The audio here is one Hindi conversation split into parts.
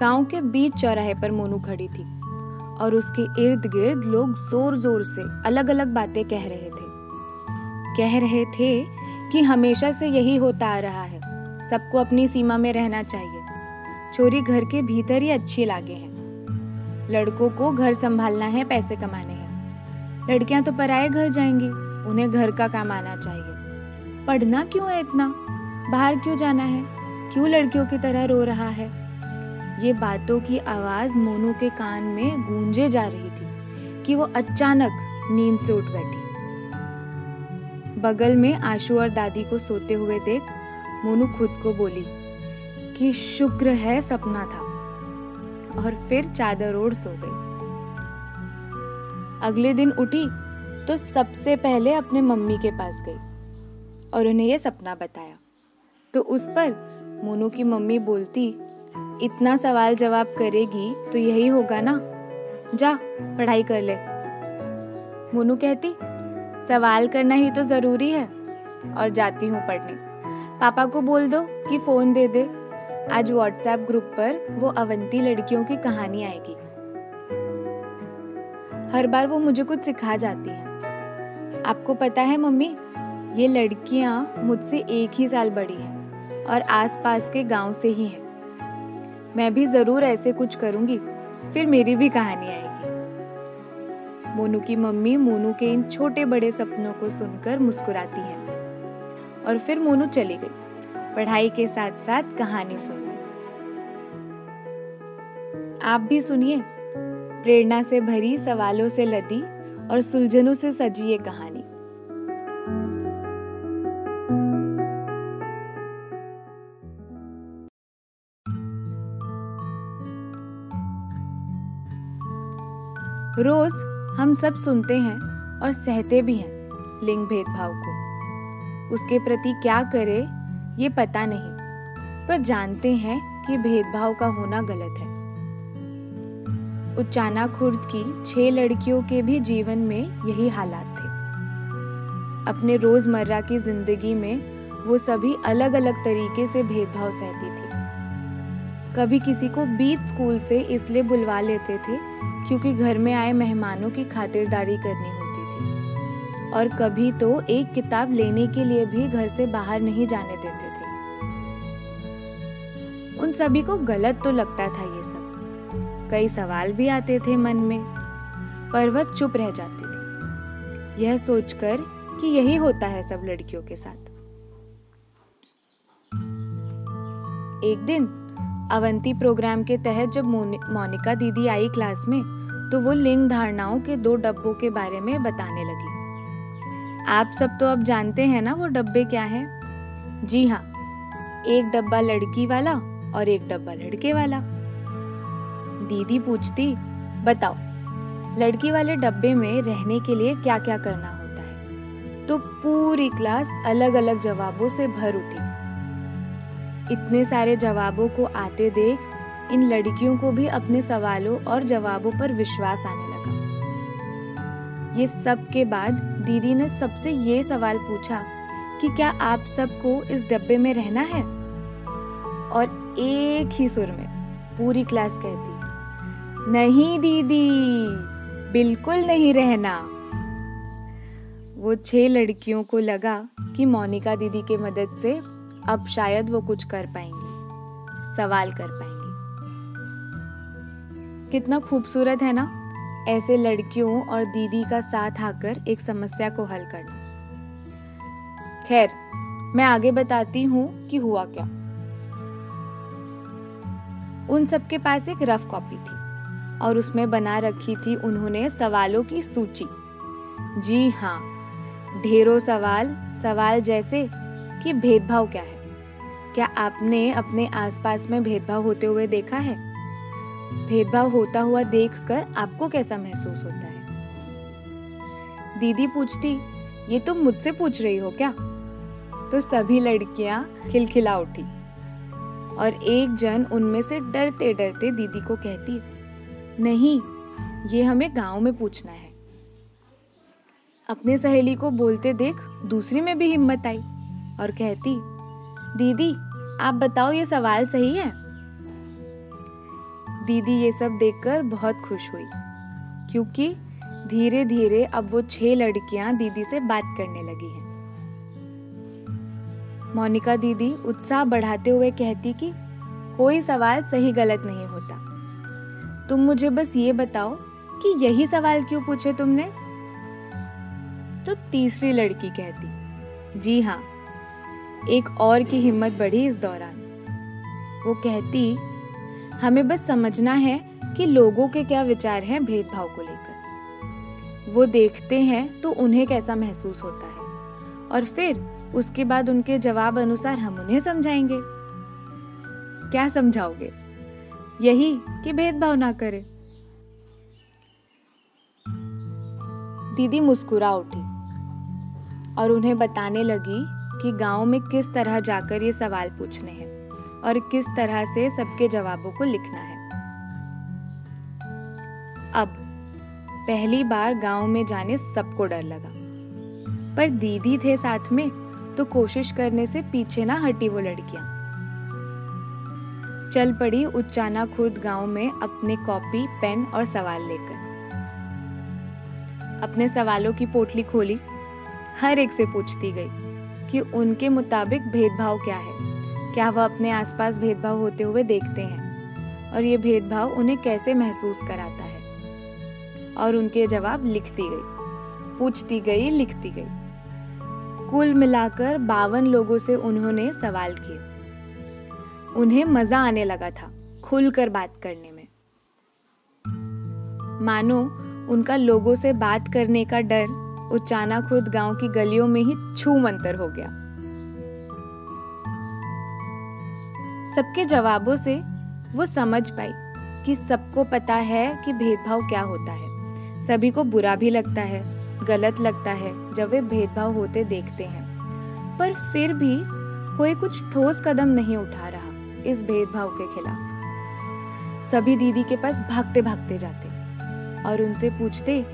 गाँव के बीच चौराहे पर मोनू खड़ी थी और उसके इर्द गिर्द लोग ज़ोर ज़ोर से अलग अलग बातें कह रहे थे। कह रहे थे कि हमेशा से यही होता आ रहा है, सबको अपनी सीमा में रहना चाहिए। चोरी घर के भीतर ही अच्छी लागे हैं। लड़कों को घर संभालना है, पैसे कमाने हैं। लड़कियाँ तो पराए घर जाएँगी, उन्हें घर का काम आना चाहिए। पढ़ना क्यों है इतना? बाहर क्यों जाना है? क्यों लड़कियों की तरह रो रहा है? ये बातों की आवाज़ मोनू के कान में गूंजे जा रही थी कि वो अचानक नींद से उठ बैठी। बगल में आशु और दादी को सोते हुए देख मोनू खुद को बोली कि शुक्र है सपना था, और फिर चादर ओढ़ सो गई। अगले दिन उठी तो सबसे पहले अपने मम्मी के पास गई और उन्हें यह सपना बताया। तो उस पर मोनू की मम्मी बोलती इतना सवाल जवाब करेगी तो यही होगा ना? जा, पढ़ाई कर ले। मोनू कहती, सवाल करना ही तो ज़रूरी है। और जाती हूँ पढ़ने। पापा को बोल दो कि फ़ोन दे दे। आज व्हाट्सएप ग्रुप पर वो अवंती लड़कियों की कहानी आएगी। हर बार वो मुझे कुछ सिखा जाती हैं। आपको पता है मम्मी, ये लड़कियाँ मुझसे एक ही साल बड़ी हैं और आसपास के गाँव से ही हैं। मैं भी ज़रूर ऐसे कुछ करूँगी। फिर मेरी भी कहानी आएगी। मोनू की मम्मी मोनू के इन छोटे बड़े सपनों को सुनकर मुस्कुराती हैं। और फिर मोनू चली गई, पढ़ाई के साथ साथ कहानी सुनने। आप भी सुनिए। प्रेरणा से भरी सवालों से लदी और सुलझनों से सजी ये कहानी। रोज हम सब सुनते हैं और सहते भी हैं लिंग भेदभाव को। उसके प्रति क्या करे, ये पता नहीं, पर जानते हैं कि भेदभाव का होना गलत है। उच्चाना खुर्द की छह लड़कियों के भी जीवन में यही हालात थे। अपने रोज़मर्रा की ज़िंदगी में वो सभी अलग अलग तरीके से भेदभाव सहती थी। कभी किसी को बीच स्कूल से इसलिए बुलवा लेते थे क्योंकि घर में आए मेहमानों की खातिरदारी करनी होती थी। और कभी तो एक किताब लेने के लिए भी घर से बाहर नहीं जाने देते थे। उन सभी को गलत तो लगता था ये सब। कई सवाल भी आते थे मन में, पर वह चुप रह जाती थी। यह सोचकर कि यही होता है सब लड़कियों के साथ। एक दिन, अवंती प्रोग्राम के तहत जब मोनिका दीदी आई क्लास में तो वो लिंग धारणाओं के दो डब्बों के बारे में बताने लगी। आप सब तो अब जानते हैं ना वो डब्बे क्या हैं? जी हाँ एक डब्बा लड़की वाला और एक डब्बा लड़के वाला। दीदी पूछती, बताओ, लड़की वाले डब्बे में रहने के लिए क्या क्या करना होता है? तो पूरी क्लास अलग अलग जवाबों से भर उठी। इतने सारे जवाबों को आते देख इन लड़कियों को भी अपने सवालों और जवाबों पर विश्वास आने लगा। ये सब के बाद दीदी ने सबसे ये सवाल पूछा कि क्या आप सबको इस डब्बे में रहना है? और एक ही सुर में पूरी क्लास कहती, नहीं दीदी, बिल्कुल नहीं रहना। वो छह लड़कियों को लगा कि मोनिका दीदी के मदद से अब शायद वो कुछ कर पाएँगी, सवाल कर पाएँगी। कितना खूबसूरत है ना? ऐसे लड़कियों और दीदी का साथ आकर एक समस्या को हल करना। खैर, मैं आगे बताती हूँ कि हुआ क्या। उन सबके पास एक रफ कॉपी थी और उसमें बना रखी थी उन्होंने सवालों की सूची। जी हाँ ढेरों सवाल सवाल जैसे कि भेदभाव क्या है? क्या आपने अपने आसपास में भेदभाव होते हुए देखा है? भेदभाव होता हुआ देखकर आपको कैसा महसूस होता है? दीदी पूछती, ये तुम तो मुझसे पूछ रही हो क्या? तो सभी लड़कियाँ खिलखिला उठी और एक जन उनमें से डरते डरते दीदी को कहती, नहीं, ये हमें गाँव में पूछना है। अपने सहेली को बोलते देख दूसरी में भी हिम्मत आई और कहती, दीदी, आप बताओ ये सवाल सही है? दीदी ये सब देखकर बहुत खुश हुई, क्योंकि धीरे धीरे अब वो छह लड़कियाँ दीदी से बात करने लगी हैं। मोनिका दीदी उत्साह बढ़ाते हुए कहती कि, कोई सवाल सही गलत नहीं होता। तुम मुझे बस ये बताओ कि यही सवाल क्यों पूछे तुमने? तो तीसरी लड़की कहती, जी हाँ एक और की हिम्मत बढ़ी इस दौरान। वो कहती हमें बस समझना है कि लोगों के क्या विचार हैं भेदभाव को लेकर। वो देखते हैं तो उन्हें कैसा महसूस होता है। और फिर उसके बाद उनके जवाब अनुसार हम उन्हें समझाएँगे। क्या समझाओगे? यही कि भेदभाव ना करे। दीदी मुस्कुरा उठी और उन्हें बताने लगी कि गाँव में किस तरह जाकर ये सवाल पूछने हैं। और किस तरह से सबके जवाबों को लिखना है। अब, पहली बार गाँव में जाने सबको डर लगा। पर दीदी थे साथ में तो कोशिश करने से पीछे ना हटी वो लड़कियाँ। चल पड़ी उच्चाना खुर्द गाँव में अपने कॉपी, पेन और सवाल लेकर। अपने सवालों की पोटली खोली। हर एक से पूछती गई कि उनके मुताबिक भेदभाव क्या है। क्या वह अपने आसपास भेदभाव होते हुए देखते हैं? और ये भेदभाव उन्हें कैसे महसूस कराता है? और उनके जवाब लिखती गई। पूछती गई, लिखती गई। कुल मिलाकर बावन लोगों से उन्होंने सवाल किए। उन्हें मज़ा आने लगा था खुलकर बात करने में। मानो, उनका लोगों से बात करने का डर उचाना खुद गाँव की गलियों में ही छू मंतर हो गया। सबके जवाबों से वो समझ पाई कि सबको पता है कि भेदभाव क्या होता है। सभी को बुरा भी लगता है, गलत लगता है, जब वे भेदभाव होते देखते हैं। पर फिर भी कोई कुछ ठोस कदम नहीं उठा रहा इस भेदभाव के खिलाफ। सभी दीदी के पास भागते भागते जाते और उनसे पूछते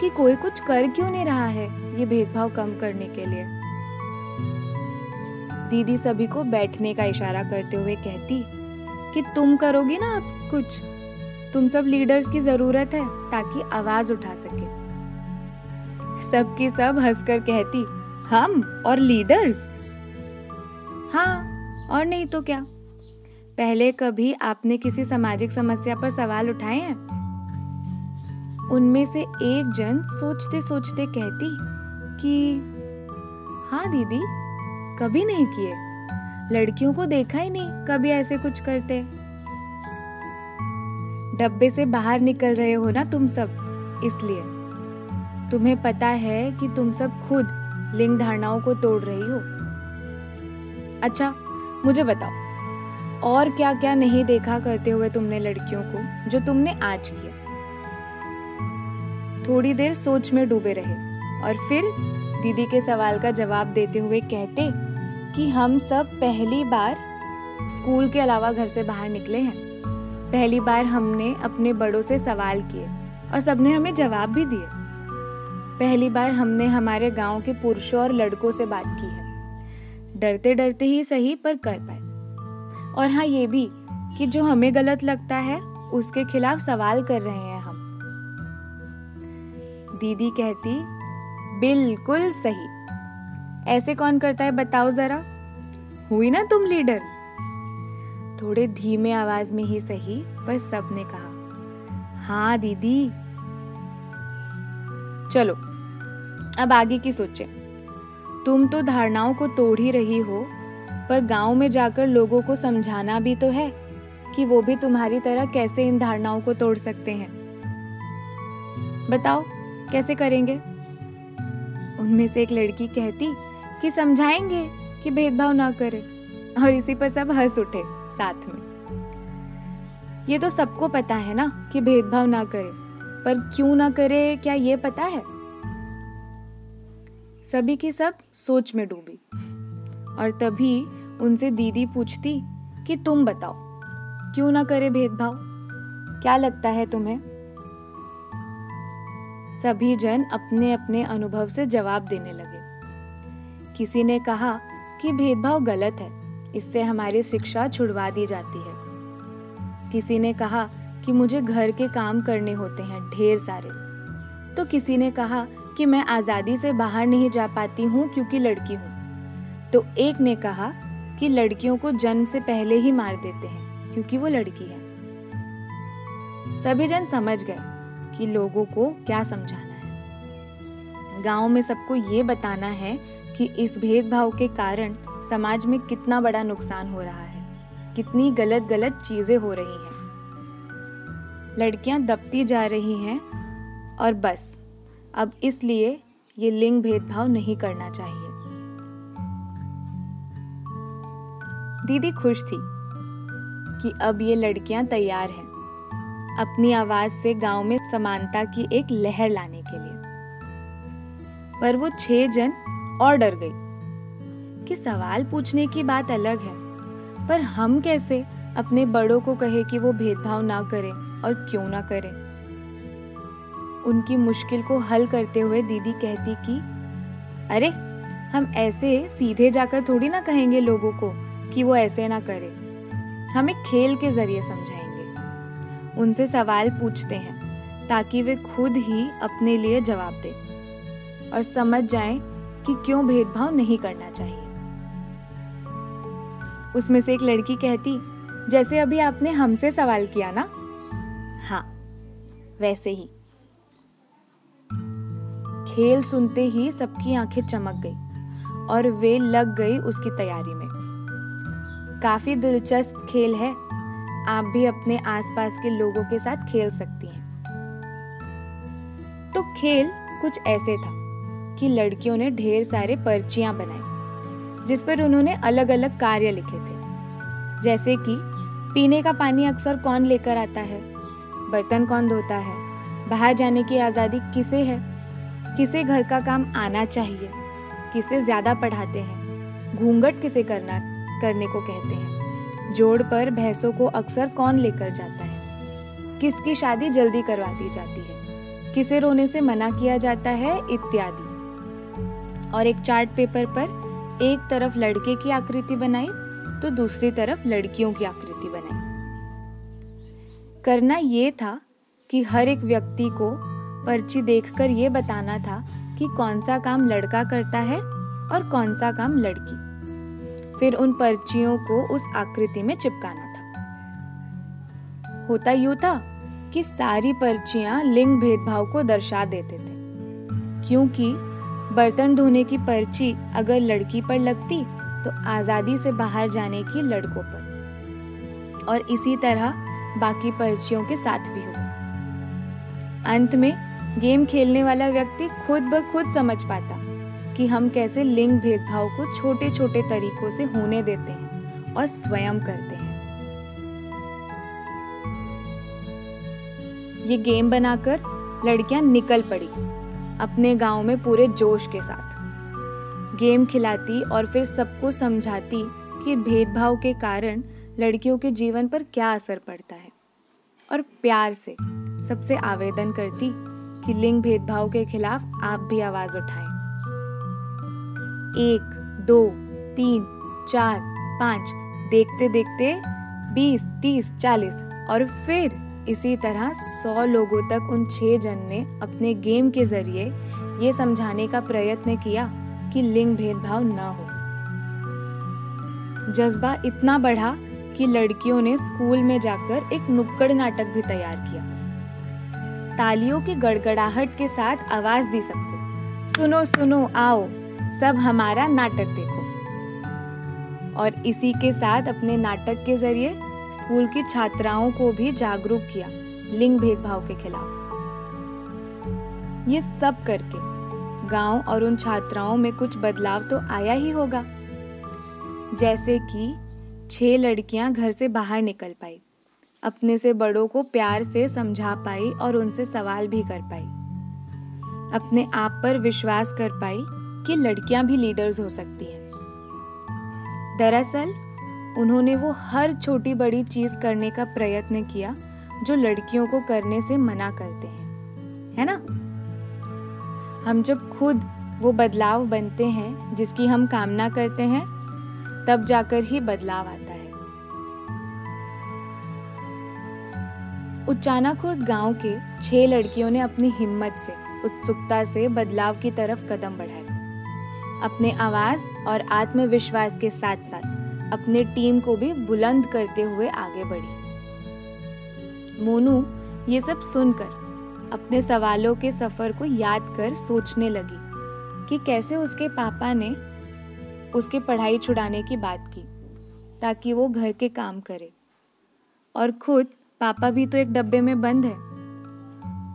कि कोई कुछ कर क्यों नहीं रहा है ये भेदभाव कम करने के लिए। दीदी सभी को बैठने का इशारा करते हुए कहती, कि तुम करोगी ना अब कुछ? तुम सब लीडर्स की ज़रूरत है ताकि आवाज़ उठा सके. सबकी सब हंसकर कहती, हम और लीडर्स हाँ और नहीं तो क्या? पहले कभी आपने किसी सामाजिक समस्या पर सवाल उठाए हैं? उनमें से एक जन सोचते सोचते कहती कि हाँ दीदी कभी नहीं किए। लड़कियों को देखा ही नहीं, कभी ऐसे कुछ करते। डब्बे से बाहर निकल रहे हो ना तुम सब, इसलिए। तुम्हें पता है कि तुम सब खुद लिंग धारणाओं को तोड़ रही हो। अच्छा मुझे बताओ, और क्या क्या नहीं देखा करते हुए तुमने लड़कियों को, जो तुमने आज किया? थोड़ी देर सोच में डूबे रहे, और फिर दीदी के सवाल का जवाब देते हुए कहते कि हम सब पहली बार स्कूल के अलावा घर से बाहर निकले हैं। पहली बार हमने अपने बड़ों से सवाल किए और सबने हमें जवाब भी दिए। पहली बार हमने हमारे गाँव के पुरुषों और लड़कों से बात की है। डरते डरते ही सही पर कर पाए। और हाँ ये भी कि जो हमें गलत लगता है, उसके खिलाफ सवाल कर रहे हैं हम। दीदी कहती, बिल्कुल सही। ऐसे कौन करता है, बताओ जरा। हुई ना तुम लीडर? थोड़े धीमे आवाज़ में ही सही, पर सबने कहा। हाँ दीदी। चलो, अब आगे की सोचे। तुम तो धारणाओं को तोड़ ही रही हो, पर गाँव में जाकर लोगों को समझाना भी तो है, कि वो भी तुम्हारी तरह कैसे इन धारणाओं को तोड़ सकते हैं। बताओ, कैसे करेंगे? उनमें से एक लड़की कहती कि समझाएँगे कि भेदभाव ना करे और इसी पर सब हंस उठे साथ में। ये तो सबको पता है ना कि भेदभाव ना करे, पर क्यों ना करे क्या ये पता है? सभी की सब सोच में डूबी और तभी उनसे दीदी पूछती कि तुम बताओ, क्यों ना करे भेदभाव? क्या लगता है तुम्हें? सभी जन अपने अपने अनुभव से जवाब देने लगे। किसी ने कहा कि भेदभाव गलत है, इससे हमारी शिक्षा छुड़वा दी जाती है। किसी ने कहा कि मुझे घर के काम करने होते हैं, ढेर सारे। तो किसी ने कहा कि मैं आज़ादी से बाहर नहीं जा पाती हूँ क्योंकि लड़की हूँ। तो एक ने कहा कि लड़कियों को जन्म से पहले ही मार देते हैं, क्योंकि वो लड़की है। सभी जन समझ गए कि लोगों को क्या समझाना है। गाँव में सबको ये बताना है कि इस भेदभाव के कारण समाज में कितना बड़ा नुकसान हो रहा है, कितनी गलत गलत चीज़ें हो रही हैं। लड़कियाँ दबती जा रही हैं और बस, अब इसलिए ये लिंग भेदभाव नहीं करना चाहिए। दीदी खुश थी कि अब ये लड़कियाँ तैयार हैं अपनी आवाज़ से गाँव में समानता की एक लहर लाने के लिए। पर वो छह जन और डर गई कि सवाल पूछने की बात अलग है। पर हम कैसे अपने बड़ों को कहे कि वो भेदभाव ना करें और क्यों ना करें? उनकी मुश्किल को हल करते हुए दीदी कहती कि, अरे, हम ऐसे सीधे जाकर थोड़ी ना कहेंगे लोगों को कि वो ऐसे ना करें। हम एक खेल के ज़रिए समझाएँगे। उनसे सवाल पूछते हैं ताकि वे खुद ही अपने लिए जवाब दें और समझ जाएँ कि क्यों भेदभाव नहीं करना चाहिए? उसमें से एक लड़की कहती, जैसे अभी आपने हमसे सवाल किया ना? हाँ वैसे ही. खेल सुनते ही सबकी आँखें चमक गई और वे लग गई उसकी तैयारी में। काफ़ी दिलचस्प खेल है। आप भी अपने आसपास के लोगों के साथ खेल सकती हैं। तो खेल कुछ ऐसे था। कि लड़कियों ने ढेर सारे पर्चियाँ बनाई, जिस पर उन्होंने अलग अलग कार्य लिखे थे। जैसे कि, पीने का पानी अक्सर कौन लेकर आता है? बर्तन कौन धोता है? बाहर जाने की आज़ादी किसे है? किसे घर का काम आना चाहिए? किसे ज़्यादा पढ़ाते हैं? घूंघट किसे करना, करने को कहते हैं? जोड़ पर भैंसों को अक्सर कौन लेकर जाता है? किसकी शादी जल्दी करवा दी जाती है? किसे रोने से मना किया जाता है? इत्यादि। और एक चार्ट पेपर पर एक तरफ़ लड़के की आकृति बनाई तो दूसरी तरफ़ लड़कियों की आकृति बनाई। करना ये था कि हर एक व्यक्ति को पर्ची देखकर ये बताना था कि कौन सा काम लड़का करता है और कौन सा काम लड़की। फिर उन पर्चियों को उस आकृति में चिपकाना था। होता यूँ था कि सारी पर्चियाँ लिंग भेदभाव को दर्शा देते थे, क्योंकि बर्तन धोने की पर्ची अगर लड़की पर लगती तो आज़ादी से बाहर जाने की लड़कों पर। और इसी तरह बाकी पर्चियों के साथ भी हुआ। अंत में, गेम खेलने वाला व्यक्ति खुद ब खुद समझ पाता कि हम कैसे लिंग भेदभाव को छोटे छोटे तरीकों से होने देते हैं और स्वयं करते हैं। ये गेम बनाकर लड़कियाँ निकल पड़ी। अपने गाँव में पूरे जोश के साथ। गेम खिलाती और फिर सबको समझाती कि भेदभाव के कारण लड़कियों के जीवन पर क्या असर पड़ता है। और प्यार से सबसे आवेदन करती कि लिंग भेदभाव के खिलाफ आप भी आवाज़ उठाएँ। एक, दो, तीन, चार, पाँच देखते देखते बीस, तीस, चालीस और फिर इसी तरह सौ लोगों तक उन छह जन ने अपने गेम के ज़रिए ये समझाने का प्रयत्न किया कि लिंग भेदभाव न हो। जज्बा इतना बढ़ा कि लड़कियों ने स्कूल में जाकर एक नुक्कड़ नाटक भी तैयार किया। तालियों की गड़गड़ाहट के साथ आवाज़ दी सबको, सुनो सुनो, आओ, सब हमारा नाटक देखो। और इसी के साथ अपने नाटक के ज़रिए स्कूल की छात्राओं को भी जागरूक किया लिंग भेदभाव के खिलाफ। ये सब करके गाँव और उन छात्राओं में कुछ बदलाव तो आया ही होगा। जैसे कि छह लड़कियाँ घर से बाहर निकल पाई, अपने से बड़ों को प्यार से समझा पाई और उनसे सवाल भी कर पाई। अपने आप पर विश्वास कर पाई कि लड़कियाँ भी लीडर्स हो सकती हैं। दरअसल उन्होंने वो हर छोटी बड़ी चीज़ करने का प्रयत्न किया, जो लड़कियों को करने से मना करते हैं। है ना? हम जब खुद वो बदलाव बनते हैं, जिसकी हम कामना करते हैं, तब जाकर ही बदलाव आता है। उच्चाना खुर्द गाँव के छह लड़कियों ने अपनी हिम्मत से, उत्सुकता से बदलाव की तरफ़ कदम बढ़ाए। अपने आवाज़ और आत्मविश्वास के साथ साथ अपने टीम को भी बुलंद करते हुए आगे बढ़ी। मोनू ये सब सुनकर अपने सवालों के सफ़र को याद कर सोचने लगी कि कैसे उसके पापा ने उसके पढ़ाई छुड़ाने की बात की, ताकि वो घर के काम करे। और खुद पापा भी तो एक डब्बे में बंद है।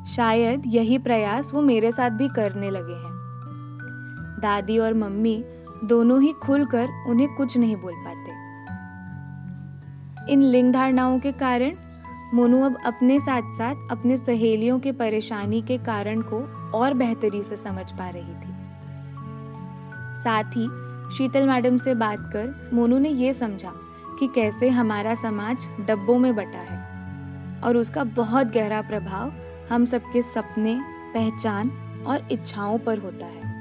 शायद यही प्रयास वो मेरे साथ भी करने लगे हैं। दादी और मम्मी दोनों ही खुलकर उन्हें कुछ नहीं बोल पाते। इन लिंग धारणाओं के कारण, मोनू अब अपने साथ साथ अपने सहेलियों के परेशानी के कारण को और बेहतरी से समझ पा रही थी। साथ ही, शीतल मैडम से बात कर मोनू ने ये समझा कि कैसे हमारा समाज डब्बों में बटा है और उसका बहुत गहरा प्रभाव हम सबके सपने, पहचान और इच्छाओं पर होता है।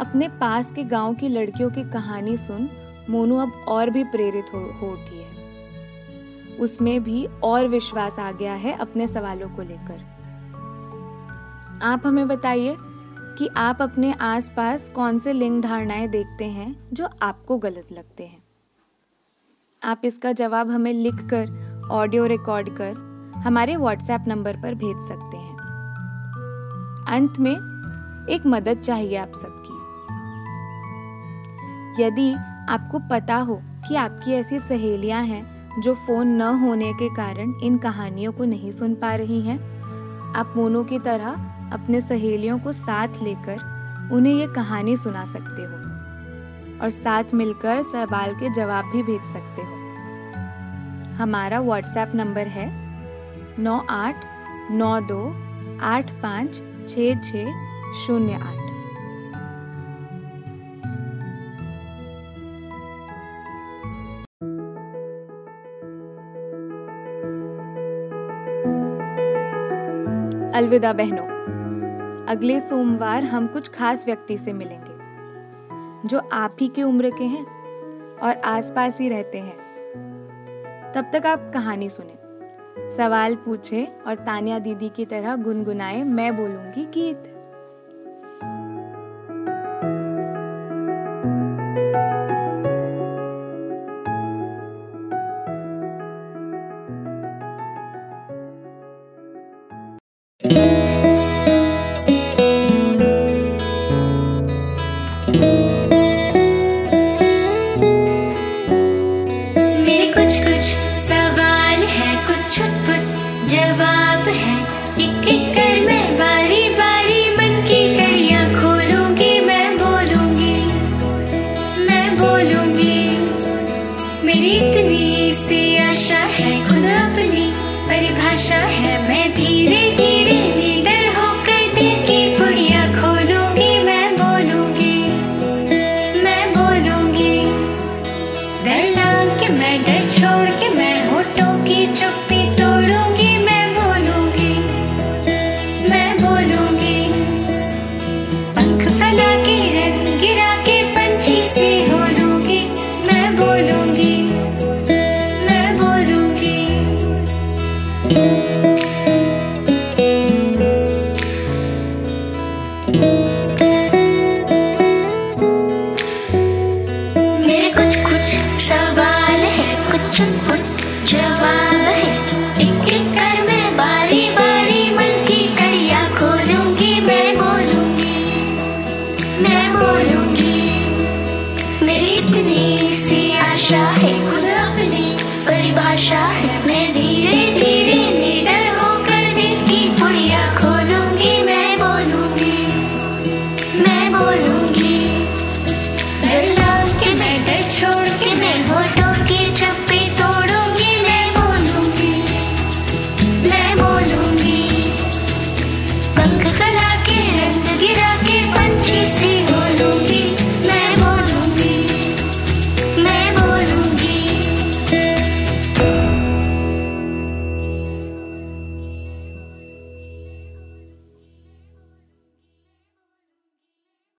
अपने पास के गाँव की लड़कियों की कहानी सुन मोनू अब और भी प्रेरित हो, हो उठी है। उसमें भी और विश्वास आ गया है अपने सवालों को लेकर। आप हमें बताइए कि आप अपने आसपास कौन से लिंग धारणाएँ देखते हैं जो आपको गलत लगते हैं? आप इसका जवाब हमें लिखकर ऑडियो रिकॉर्ड कर हमारे व्हाट्सएप नंबर पर भेज सकते हैं। अंत में एक मदद चाहिए आप सबकी। यदि आपको पता हो कि आपकी ऐसी सहेलियाँ हैं जो फ़ोन न होने के कारण इन कहानियों को नहीं सुन पा रही हैं, आप मोनो की तरह अपने सहेलियों को साथ लेकर उन्हें ये कहानी सुना सकते हो और साथ मिलकर सवाल के जवाब भी भेज सकते हो। हमारा व्हाट्सएप नंबर है नौ आठ नौ दो आठ पाँच छ छ शून्य आठ। अलविदा बहनों, अगले सोमवार हम कुछ खास व्यक्ति से मिलेंगे, जो आप ही के उम्र के हैं और आसपास ही रहते हैं। तब तक आप कहानी सुने। सवाल पूछे और तानिया दीदी की तरह गुनगुनाए मैं बोलूँगी गीत।